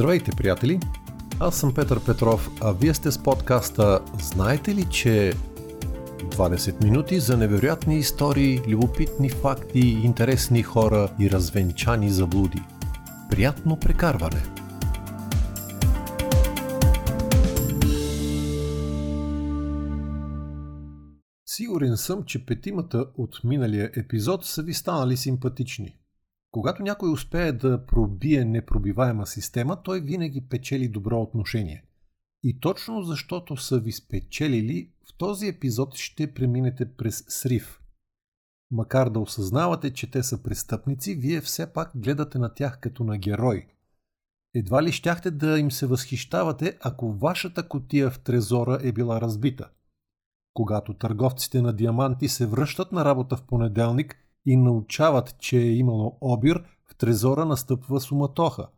Здравейте, приятели! Аз съм Петър Петров, а вие сте с подкаста Знаете ли, че 20 минути за невероятни истории, любопитни факти, интересни хора и развенчани заблуди. Приятно прекарване! Сигурен съм, че петимата от миналия епизод са ви станали симпатични. Когато някой успее да пробие непробиваема система, той винаги печели добро отношение. И точно защото са ви спечелили, в този епизод ще преминете през срив. Макар да осъзнавате, че те са престъпници, вие все пак гледате на тях като на герой. Едва ли щяхте да им се възхищавате, ако вашата котия в трезора е била разбита. Когато търговците на диаманти се връщат на работа в понеделник – и научават, че е имало обир, в трезора настъпва суматоха.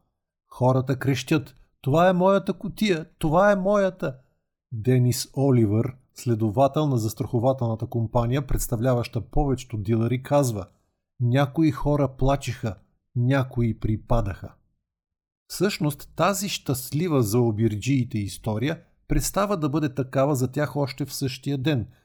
Хората крещят «Това е моята котия! Това е моята!» Денис Оливър, следовател на застрахователната компания, представляваща повечето дилъри, казва «Някои хора плачеха, някои припадаха». Всъщност тази щастлива за обирджиите история представа да бъде такава за тях още в същия ден –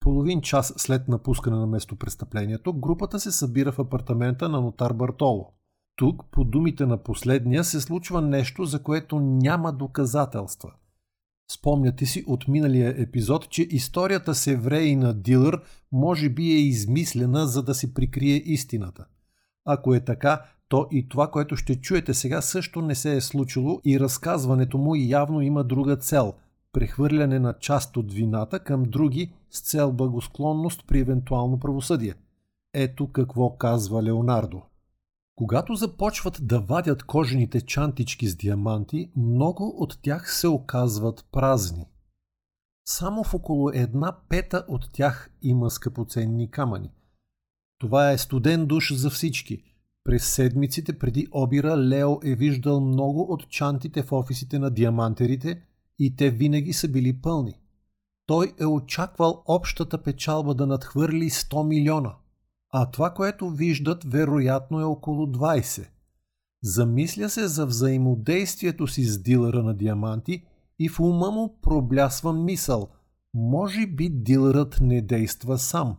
Половин час след напускане на местопрестъплението, групата се събира в апартамента на нотар Бартоло. Тук, по думите на последния, се случва нещо, за което няма доказателства. Спомняте си от миналия епизод, че историята с евреи на Дилър може би е измислена, за да се прикрие истината. Ако е така, то и това, което ще чуете сега, също не се е случило и разказването му явно има друга цел – прехвърляне на част от вината към други с цел благосклонност при евентуално правосъдие. Ето какво казва Леонардо. Когато започват да вадят кожените чантички с диаманти, много от тях се оказват празни. Само в около една пета от тях има скъпоценни камъни. Това е студен душ за всички. През седмиците преди обира Лео е виждал много от чантите в офисите на диамантерите и те винаги са били пълни. Той е очаквал общата печалба да надхвърли 100 милиона, а това, което виждат, вероятно е около 20. Замисля се за взаимодействието си с дилъра на диаманти и в ума му проблясва мисъл – може би дилърът не действа сам.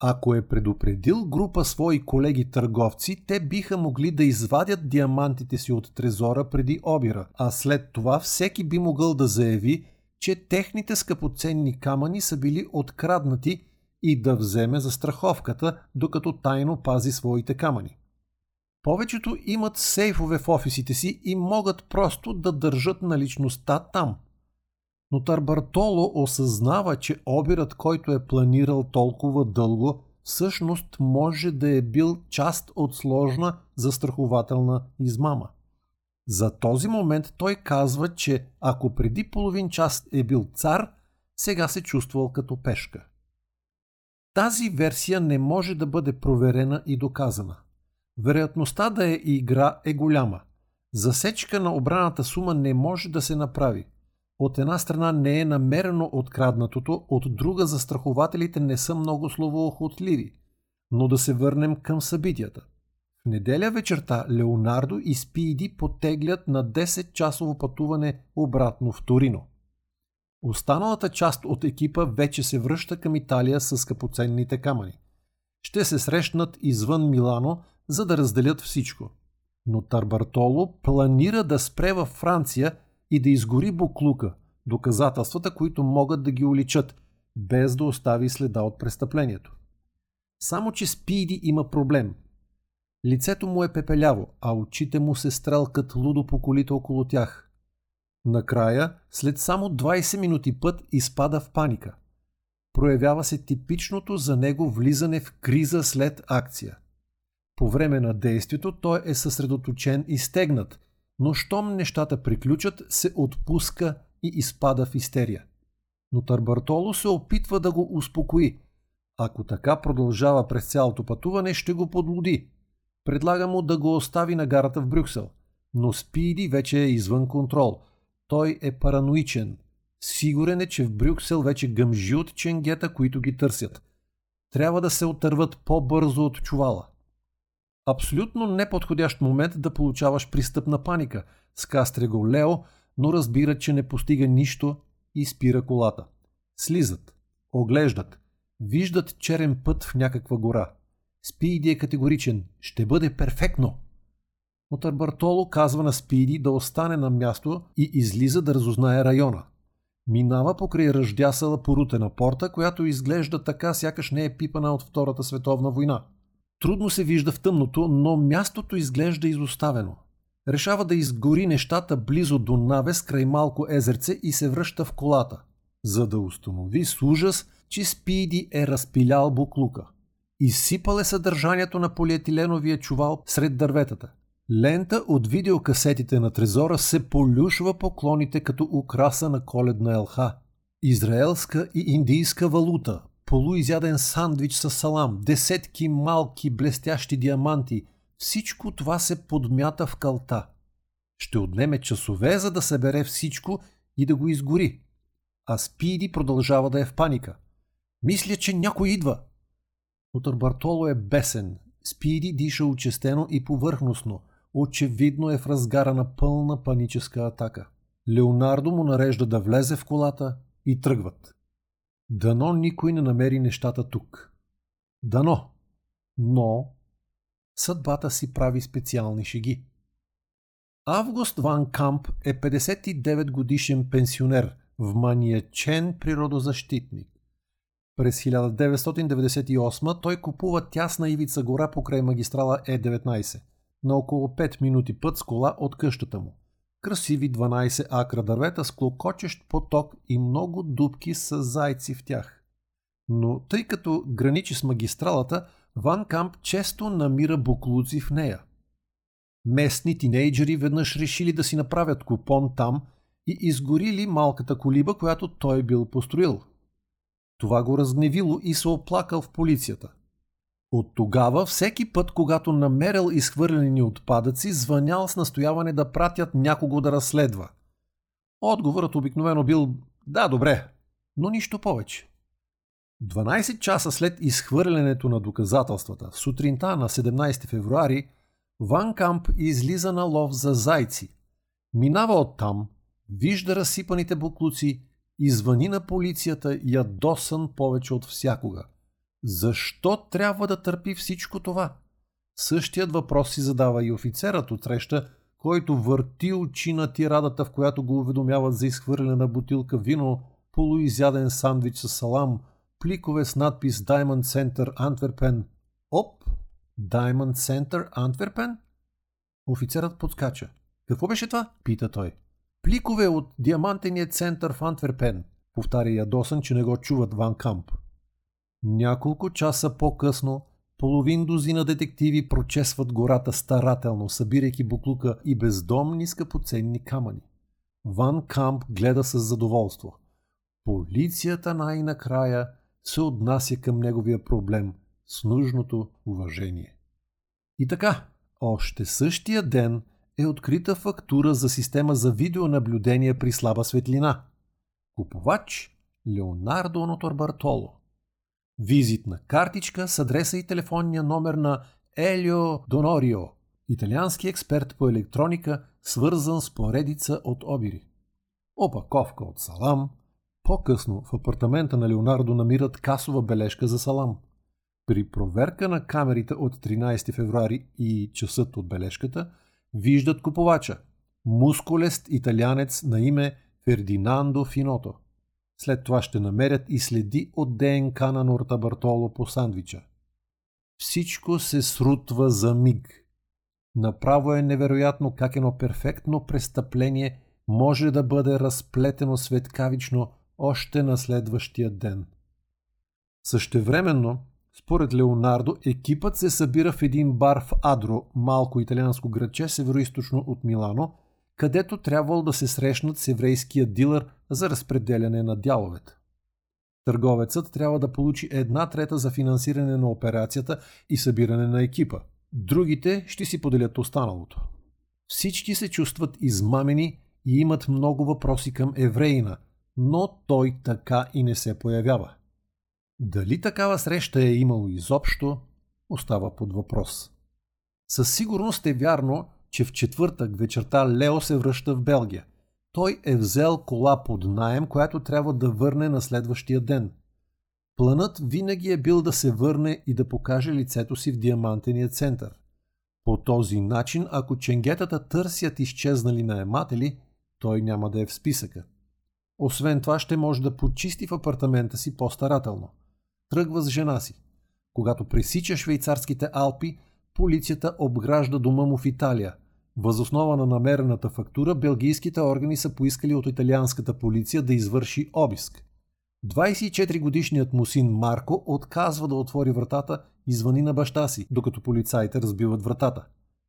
Ако е предупредил група свои колеги търговци, те биха могли да извадят диамантите си от трезора преди обира, а след това всеки би могъл да заяви, че техните скъпоценни камъни са били откраднати и да вземе за страховката, докато тайно пази своите камъни. Повечето имат сейфове в офисите си и могат просто да държат наличността там. Но Тарбартоло осъзнава, че обирът, който е планирал толкова дълго, всъщност може да е бил част от сложна застрахователна измама. За този момент той казва, че ако преди половин час е бил цар, сега се чувствал като пешка. Тази версия не може да бъде проверена и доказана. Вероятността да е игра е голяма. Засечка на обраната сума не може да се направи. От една страна не е намерено откраднатото, от друга застрахователите не са много словоохотливи. Но да се върнем към събитията – в неделя вечерта Леонардо и Спиди потеглят на 10-часово пътуване обратно в Торино. Останалата част от екипа вече се връща към Италия с скъпоценните камъни. Ще се срещнат извън Милано, за да разделят всичко. Но Тарбартоло планира да спре във Франция и да изгори буклука, доказателствата, които могат да ги уличат, без да остави следа от престъплението. Само, че Спиди има проблем – Лицето му е пепеляво, а очите му се стрелкат лудо по колите около тях. Накрая, след само 20 минути път, изпада в паника. Проявява се типичното за него влизане в криза след акция. По време на действието той е съсредоточен и стегнат, но щом нещата приключат, се отпуска и изпада в истерия. Но Тарбартоло се опитва да го успокои. Ако така продължава през цялото пътуване, ще го подлуди – Предлага му да го остави на гарата в Брюксел. Но Спиди вече е извън контрол. Той е параноичен. Сигурен е, че в Брюксел вече гъмжи от ченгета, които ги търсят. Трябва да се отърват по-бързо от чувала. Абсолютно неподходящ момент да получаваш пристъпна паника. Скастре го Лео, но разбира, че не постига нищо и спира колата. Слизат, оглеждат, виждат черен път в някаква гора. Спиди е категоричен. Ще бъде перфектно. Но Тарбартоло казва на Спиди да остане на място и излиза да разузнае района. Минава покрай ръждясала порутена порта, която изглежда така, сякаш не е пипана от Втората световна война. Трудно се вижда в тъмното, но мястото изглежда изоставено. Решава да изгори нещата близо до навес край малко езерце и се връща в колата, за да установи с ужас, че Спиди е разпилял буклука. Изсипал е съдържанието на полиетиленовия чувал сред дърветата. Лента от видеокасетите на трезора се полюшва поклоните като украса на коледна елха. Израелска и индийска валута, полуизяден сандвич с салам, десетки малки блестящи диаманти – всичко това се подмята в калта. Ще отнеме часове, за да събере всичко и да го изгори. А Спиди продължава да е в паника. Мисля, че някой идва. Утър Бартоло е бесен. Спиди диша очестено и повърхностно. Очевидно е в разгара на пълна паническа атака. Леонардо му нарежда да влезе в колата и тръгват. Дано никой не намери нещата тук. Дано. Но съдбата си прави специални шеги. Август Ван Камп е 59 годишен пенсионер, в маниечен природозащитник. През 1998 той купува тясна ивица гора покрай магистрала Е19, на около 5 минути път с кола от къщата му. Красиви 12 акра дървета с клокочещ поток и много дубки с зайци в тях. Но тъй като граничи с магистралата, Ван Камп често намира буклуци в нея. Местни тинейджери веднъж решили да си направят купон там и изгорили малката колиба, която той бил построил – това го разгневило и се оплакал в полицията. От тогава, всеки път, когато намерил изхвърлени отпадъци, звънял с настояване да пратят някого да разследва. Отговорът обикновено бил «Да, добре», но нищо повече. 12 часа след изхвърлянето на доказателствата, сутринта на 17 февруари, Ван Камп излиза на лов за зайци. Минава оттам, вижда разсипаните буклуци и звъни на полицията ядосан повече от всякога. Защо трябва да търпи всичко това? Същият въпрос си задава и офицерът от среща, който върти очи на тирадата, в която го уведомяват за изхвърлена бутилка вино, полуизяден сандвич с салам, пликове с надпис Diamond Center Antwerpen. Оп! Diamond Center Antwerpen? Офицерът подскача. Какво беше това? Пита той. Пликове от диамантения център в Антверпен, повтаря ядосан, че не го чуват Ван Камп. Няколко часа по-късно половин дозина детективи прочесват гората старателно, събирайки буклука и бездомни скъпоценни камъни. Ван Камп гледа с задоволство. Полицията най-накрая се отнася към неговия проблем с нужното уважение. И така, още същия ден – е открита фактура за система за видеонаблюдение при слаба светлина. Купувач Леонардо Нотор Бартоло. Визитна картичка с адреса и телефонния номер на Елио Донорио, италиански експерт по електроника, свързан с поредица от обири. Опаковка от салам. По-късно в апартамента на Леонардо намират касова бележка за салам. При проверка на камерите от 13 февруари и часът от бележката – виждат купувача. Мускулест италянец на име Фердинандо Финото. След това ще намерят и следи от ДНК на Норта Бартоло по сандвича. Всичко се срутва за миг. Направо е невероятно как едно перфектно престъпление може да бъде разплетено светкавично още на следващия ден. Същевременно, според Леонардо, екипът се събира в един бар в Адро, малко италианско градче, североизточно от Милано, където трябвало да се срещнат с еврейския дилър за разпределяне на дяловете. Търговецът трябва да получи една трета за финансиране на операцията и събиране на екипа. Другите ще си поделят останалото. Всички се чувстват измамени и имат много въпроси към евреина, но той така и не се появява. Дали такава среща е имало изобщо, остава под въпрос. Със сигурност е вярно, че в четвъртък вечерта Лео се връща в Белгия. Той е взел кола под найем, която трябва да върне на следващия ден. Планът винаги е бил да се върне и да покаже лицето си в диамантения център. По този начин, ако ченгетата търсят изчезнали наематели, той няма да е в списъка. Освен това ще може да почисти в апартамента си по-старателно. Тръгва с жена си. Когато пресича швейцарските Алпи, полицията обгражда дома му в Италия. Възоснова на намерената фактура, белгийските органи са поискали от италианската полиция да извърши обиск. 24-годишният му син Марко отказва да отвори вратата и звъни на баща си, докато полицаите разбиват вратата.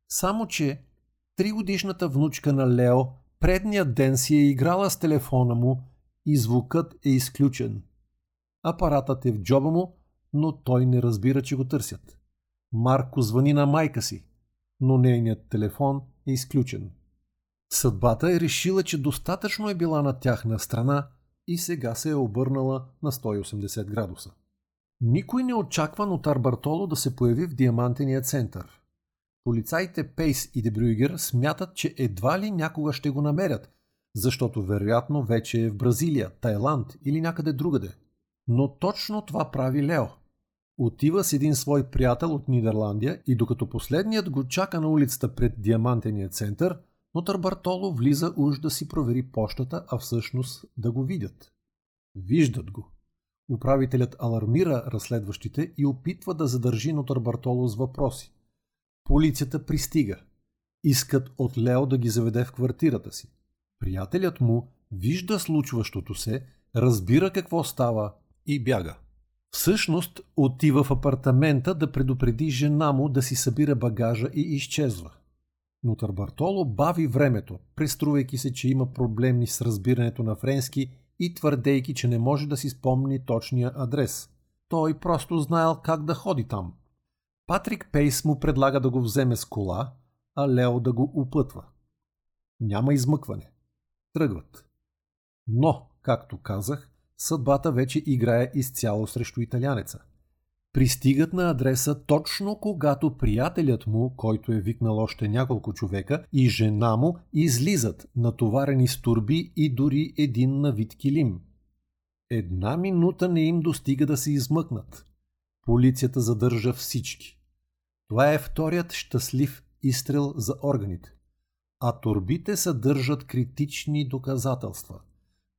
Само, че тригодишната внучка на Лео предният ден си е играла с телефона му и звукът е изключен. Апаратът е в джоба му, но той не разбира, че го търсят. Марко звъни на майка си, но нейният телефон е изключен. Съдбата е решила, че достатъчно е била на тяхна страна и сега се е обърнала на 180 градуса. Никой не очаква нотар Бартоло да се появи в диамантения център. Полицаите Пейс и Дебрюгер смятат, че едва ли някога ще го намерят, защото вероятно вече е в Бразилия, Тайланд или някъде другаде. Но точно това прави Лео. Отива с един свой приятел от Нидерландия и докато последният го чака на улицата пред Диамантения център, нотар Бартоло влиза уж да си провери почтата, а всъщност да го видят. Виждат го. Управителят алармира разследващите и опитва да задържи нотар Бартоло с въпроси. Полицията пристига. Искат от Лео да ги заведе в квартирата си. Приятелят му вижда случващото се, разбира какво става и бяга. Всъщност отива в апартамента да предупреди жена му да си събира багажа и изчезва. Но Тарбартоло бави времето, преструвайки се, че има проблеми с разбирането на френски и твърдейки, че не може да си спомни точния адрес. Той просто знаел как да ходи там. Патрик Пейс му предлага да го вземе с кола, а Лео да го упътва. Няма измъкване. Тръгват. Но, както казах, съдбата вече играе изцяло срещу италянеца. Пристигат на адреса точно когато приятелят му, който е викнал още няколко човека, и жена му излизат, натоварени с турби и дори един на вид килим. Една минута не им достига да се измъкнат. Полицията задържа всички. Това е вторият щастлив изстрел за органите. А турбите съдържат критични доказателства –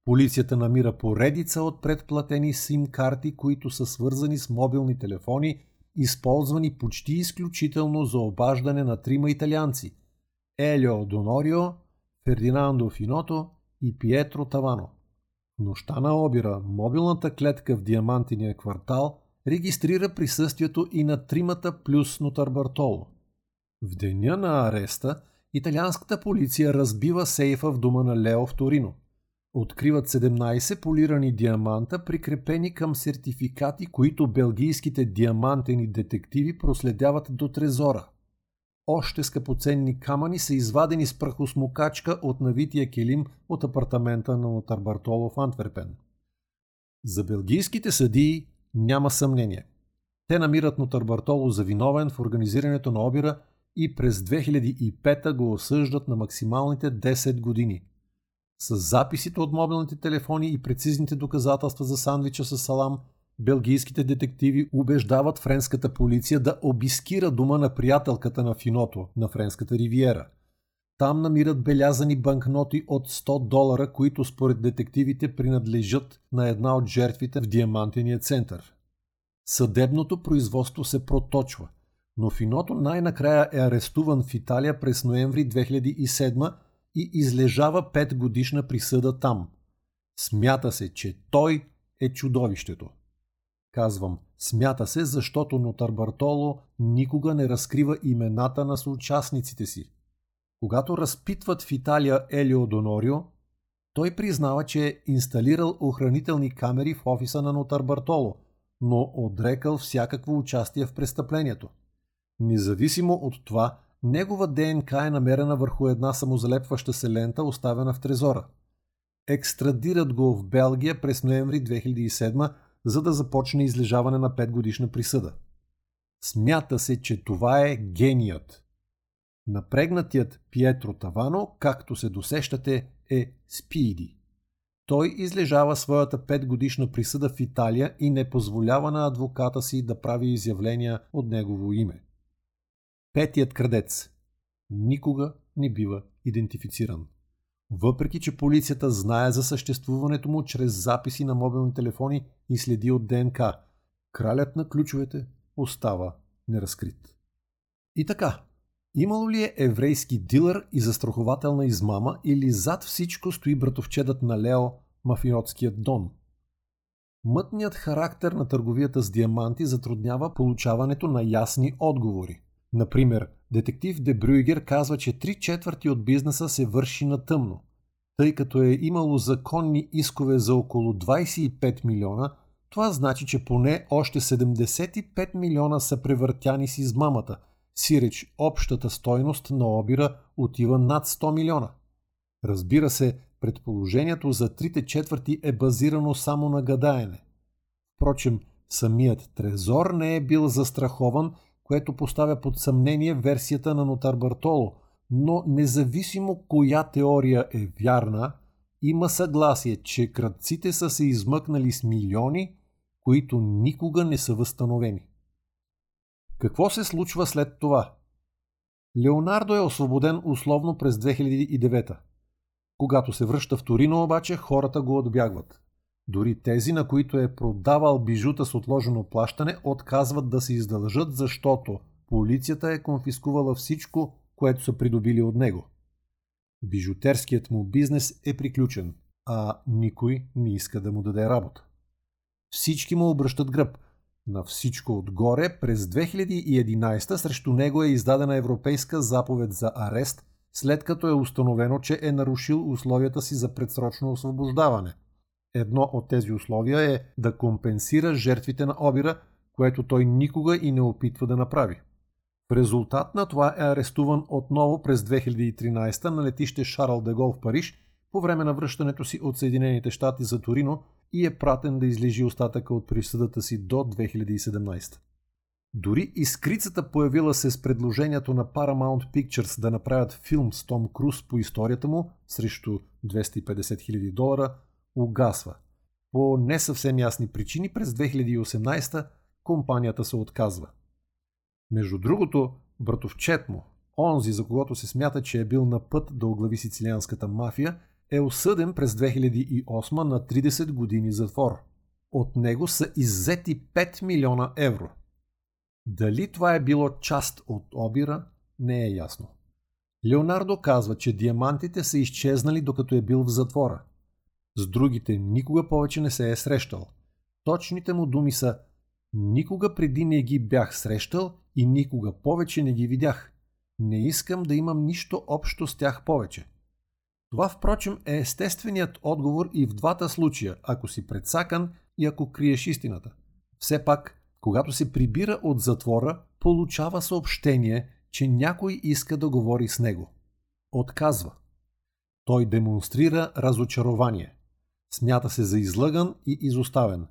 Полицията намира поредица от предплатени сим-карти, които са свързани с мобилни телефони, използвани почти изключително за обаждане на трима италианци – Елио Донорио, Фердинандо Финото и Пиетро Тавано. Нощта на обира, мобилната клетка в Диамантиния квартал регистрира присъствието и на тримата плюс Нотар Бартоло. В деня на ареста италианската полиция разбива сейфа в дома на Лео в Торино. Откриват 17 полирани диаманта, прикрепени към сертификати, които белгийските диамантени детективи проследяват до трезора. Още скъпоценни камъни са извадени с прахосмокачка от навития килим от апартамента на нотар Бартоло в Антверпен. За белгийските съдии няма съмнение. Те намират нотар Бартоло за виновен в организирането на обира и през 2005 го осъждат на максималните 10 години – с записите от мобилните телефони и прецизните доказателства за сандвича с салам, белгийските детективи убеждават френската полиция да обискира дома на приятелката на Финото на френската ривиера. Там намират белязани банкноти от 100 долара, които според детективите принадлежат на една от жертвите в Диамантения център. Съдебното производство се проточва, но Финото най-накрая е арестуван в Италия през ноември 2007 и излежава 5 годишна присъда там. Смята се, че той е чудовището. Казвам, смята се, защото нотар Бартоло никога не разкрива имената на съучастниците си. Когато разпитват в Италия Елио Донорио, той признава, че е инсталирал охранителни камери в офиса на нотар Бартоло, но отрекал всякакво участие в престъплението. Независимо от това, Негова ДНК е намерена върху една самозалепваща се лента, оставена в трезора. Екстрадират го в Белгия през ноември 2007, за да започне излежаване на 5 годишна присъда. Смята се, че това е геният, Напрегнатият Пиетро Тавано, както се досещате, е Спиди. Той излежава своята 5 годишна присъда в Италия и не позволява на адвоката си да прави изявления от негово име. Петият крадец никога не бива идентифициран. Въпреки, че полицията знае за съществуването му чрез записи на мобилни телефони и следи от ДНК, кралят на ключовете остава неразкрит. И така, имало ли е еврейски дилър и застрахователна измама или зад всичко стои братовчедът на Лео, мафиотският Дон? Мътният характер на търговията с диаманти затруднява получаването на ясни отговори. Например, детектив Де Брюйгер казва, че три четвърти от бизнеса се върши на тъмно. Тъй като е имало законни искове за около 25 милиона, това значи, че поне още 75 милиона са превъртяни с измамата, сиреч общата стойност на обира отива над 100 милиона. Разбира се, предположението за трите четвърти е базирано само на гадаене. Впрочем, самият Трезор не е бил застрахован, което поставя под съмнение версията на нотар Бартоло, но независимо коя теория е вярна, има съгласие, че кръците са се измъкнали с милиони, които никога не са възстановени. Какво се случва след това? Леонардо е освободен условно през 2009. Когато се връща в Торино обаче, хората го отбягват. Дори тези, на които е продавал бижута с отложено плащане, отказват да се издължат, защото полицията е конфискувала всичко, което са придобили от него. Бижутерският му бизнес е приключен, а никой не иска да му даде работа. Всички му обръщат гръб. На всичко отгоре, през 2011 срещу него е издадена европейска заповед за арест, след като е установено, че е нарушил условията си за предсрочно освобождаване. Едно от тези условия е да компенсира жертвите на обира, което той никога и не опитва да направи. В резултат на това е арестуван отново през 2013 на летище Шарл де Гол в Париж по време на връщането си от Съединените щати за Торино и е пратен да излежи остатъка от присъдата си до 2017. Дори изкрицата появила се с предложението на Paramount Pictures да направят филм с Том Круз по историята му срещу 250 000 долара угасва. По не съвсем ясни причини през 2018 компанията се отказва. Между другото, братовчет му, онзи за когото се смята, че е бил на път да оглави сицилианската мафия, е осъден през 2008 на 30 години затвор. От него са иззети 5 милиона евро. Дали това е било част от обира, не е ясно. Леонардо казва, че диамантите са изчезнали докато е бил в затвора. С другите никога повече не се е срещал. Точните му думи са Никога преди не ги бях срещал и никога повече не ги видях. Не искам да имам нищо общо с тях повече. Това, впрочем, е естественият отговор и в двата случая, ако си предсакан и ако криеш истината. Все пак, когато се прибира от затвора, получава съобщение, че някой иска да говори с него. Отказва. Той демонстрира разочарование. Смята се за излъган и изоставен.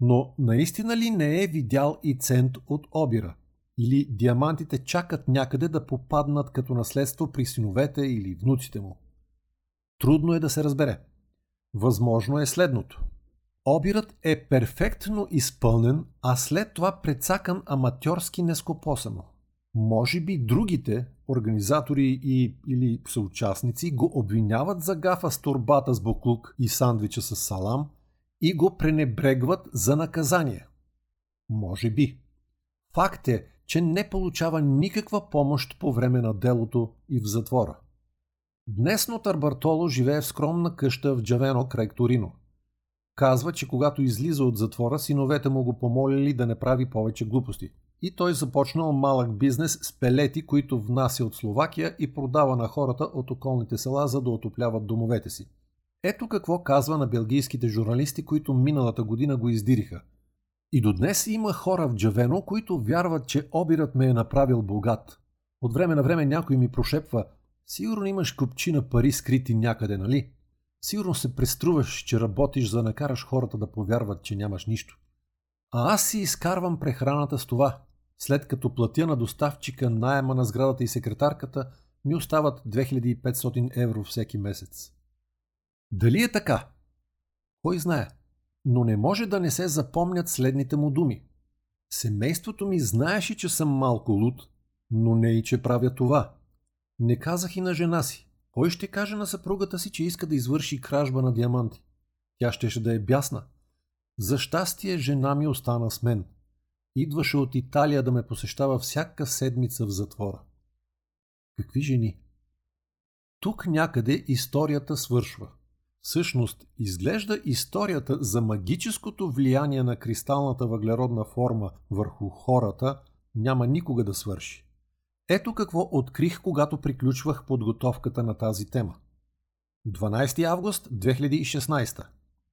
Но наистина ли не е видял и цент от обира? Или диамантите чакат някъде да попаднат като наследство при синовете или внуците му? Трудно е да се разбере. Възможно е следното. Обирът е перфектно изпълнен, а след това прецакан аматьорски нескопосано. Може би другите, организатори и, или съучастници, го обвиняват за гафа с турбата с буклук и сандвича с салам и го пренебрегват за наказание. Може би. Факт е, че не получава никаква помощ по време на делото и в затвора. Днес Нотар Бартоло живее в скромна къща в Джавено край Торино. Казва, че когато излиза от затвора, синовете му го помолили да не прави повече глупости. И той започнал малък бизнес с пелети, които внася от Словакия и продава на хората от околните села, за да отопляват домовете си. Ето какво казва на белгийските журналисти, които миналата година го издириха. И до днес има хора в Джавено, които вярват, че обирът ме е направил богат. От време на време някой ми прошепва – Сигурно имаш купчина пари скрити някъде, нали? Сигурно се преструваш, че работиш за накараш хората да повярват, че нямаш нищо. А аз си изкарвам прехраната с това. След като платя на доставчика найема на сградата и секретарката, ми остават 2500 евро всеки месец. Дали е така? Кой знае? Но не може да не се запомнят следните му думи. Семейството ми знаеше, че съм малко луд, но не и че правя това. Не казах и на жена си. Кой ще каже на съпругата си, че иска да извърши кражба на диаманти? Тя щеше да е бясна. За щастие жена ми остана с мен. Идваше от Италия да ме посещава всяка седмица в затвора. Какви жени? Тук някъде историята свършва. Всъщност, изглежда историята за магическото влияние на кристалната въглеродна форма върху хората няма никога да свърши. Ето какво открих, когато приключвах подготовката на тази тема. 12 август 2016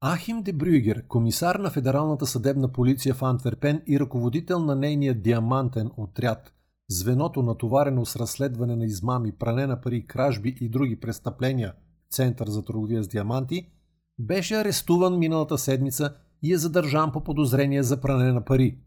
Ахим де Брюгер, комисар на Федералната съдебна полиция в Антверпен и ръководител на нейния диамантен отряд, звеното натоварено с разследване на измами, пране на пари, кражби и други престъпления, Център за търговия с диаманти, беше арестуван миналата седмица и е задържан по подозрение за пране на пари.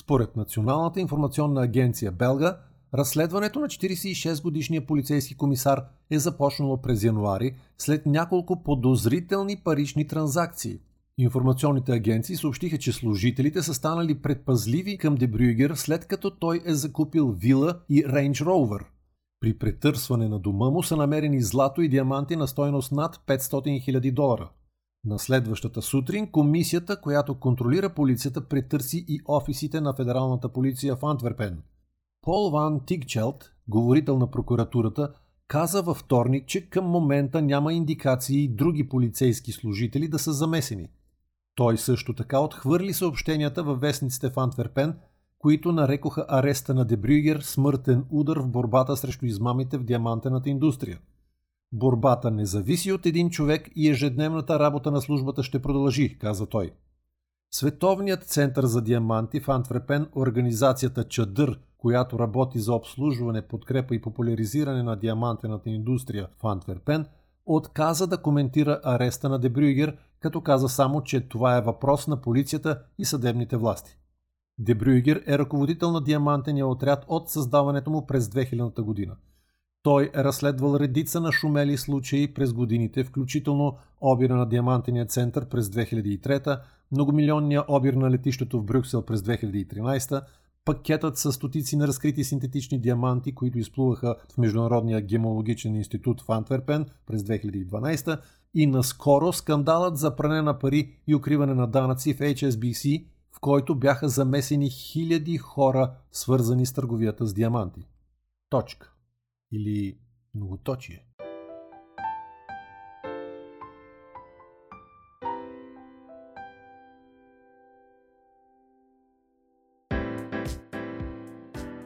Според Националната информационна агенция Белга, Разследването на 46-годишния полицейски комисар е започнало през януари след няколко подозрителни парични транзакции. Информационните агенции съобщиха, че служителите са станали предпазливи към Дебрюгер след като той е закупил вила и Рейндж Роувър. При претърсване на дома му са намерени злато и диаманти на стойност над 500 000 долара. На следващата сутрин комисията, която контролира полицията, претърси и офисите на Федералната полиция в Антверпен – Пол Ван Тигчелт, говорител на прокуратурата, каза във вторник, че към момента няма индикации други полицейски служители да са замесени. Той също така отхвърли съобщенията във вестниците в Антверпен, които нарекоха ареста на Дебрюгер смъртен удар в борбата срещу измамите в диамантената индустрия. Борбата не зависи от един човек и ежедневната работа на службата ще продължи, каза той. Световният център за диаманти в Антверпен, организацията Чадър, която работи за обслужване, подкрепа и популяризиране на диамантената индустрия в Антверпен, отказа да коментира ареста на Дебрюгер, като каза само, че това е въпрос на полицията и съдебните власти. Дебрюгер е ръководител на диамантения отряд от създаването му през 2000 година. Той е разследвал редица на шумели случаи през годините, включително обира на Диамантения център през 2003, многомилионния обир на летището в Брюксел през 2013, пакетът с стотици на разкрити синтетични диаманти, които изплуваха в Международния гемологичен институт в Антверпен през 2012 и наскоро скандалът за пране на пари и укриване на данъци в HSBC, в който бяха замесени хиляди хора, свързани с търговията с диаманти. Точка. Или многоточие.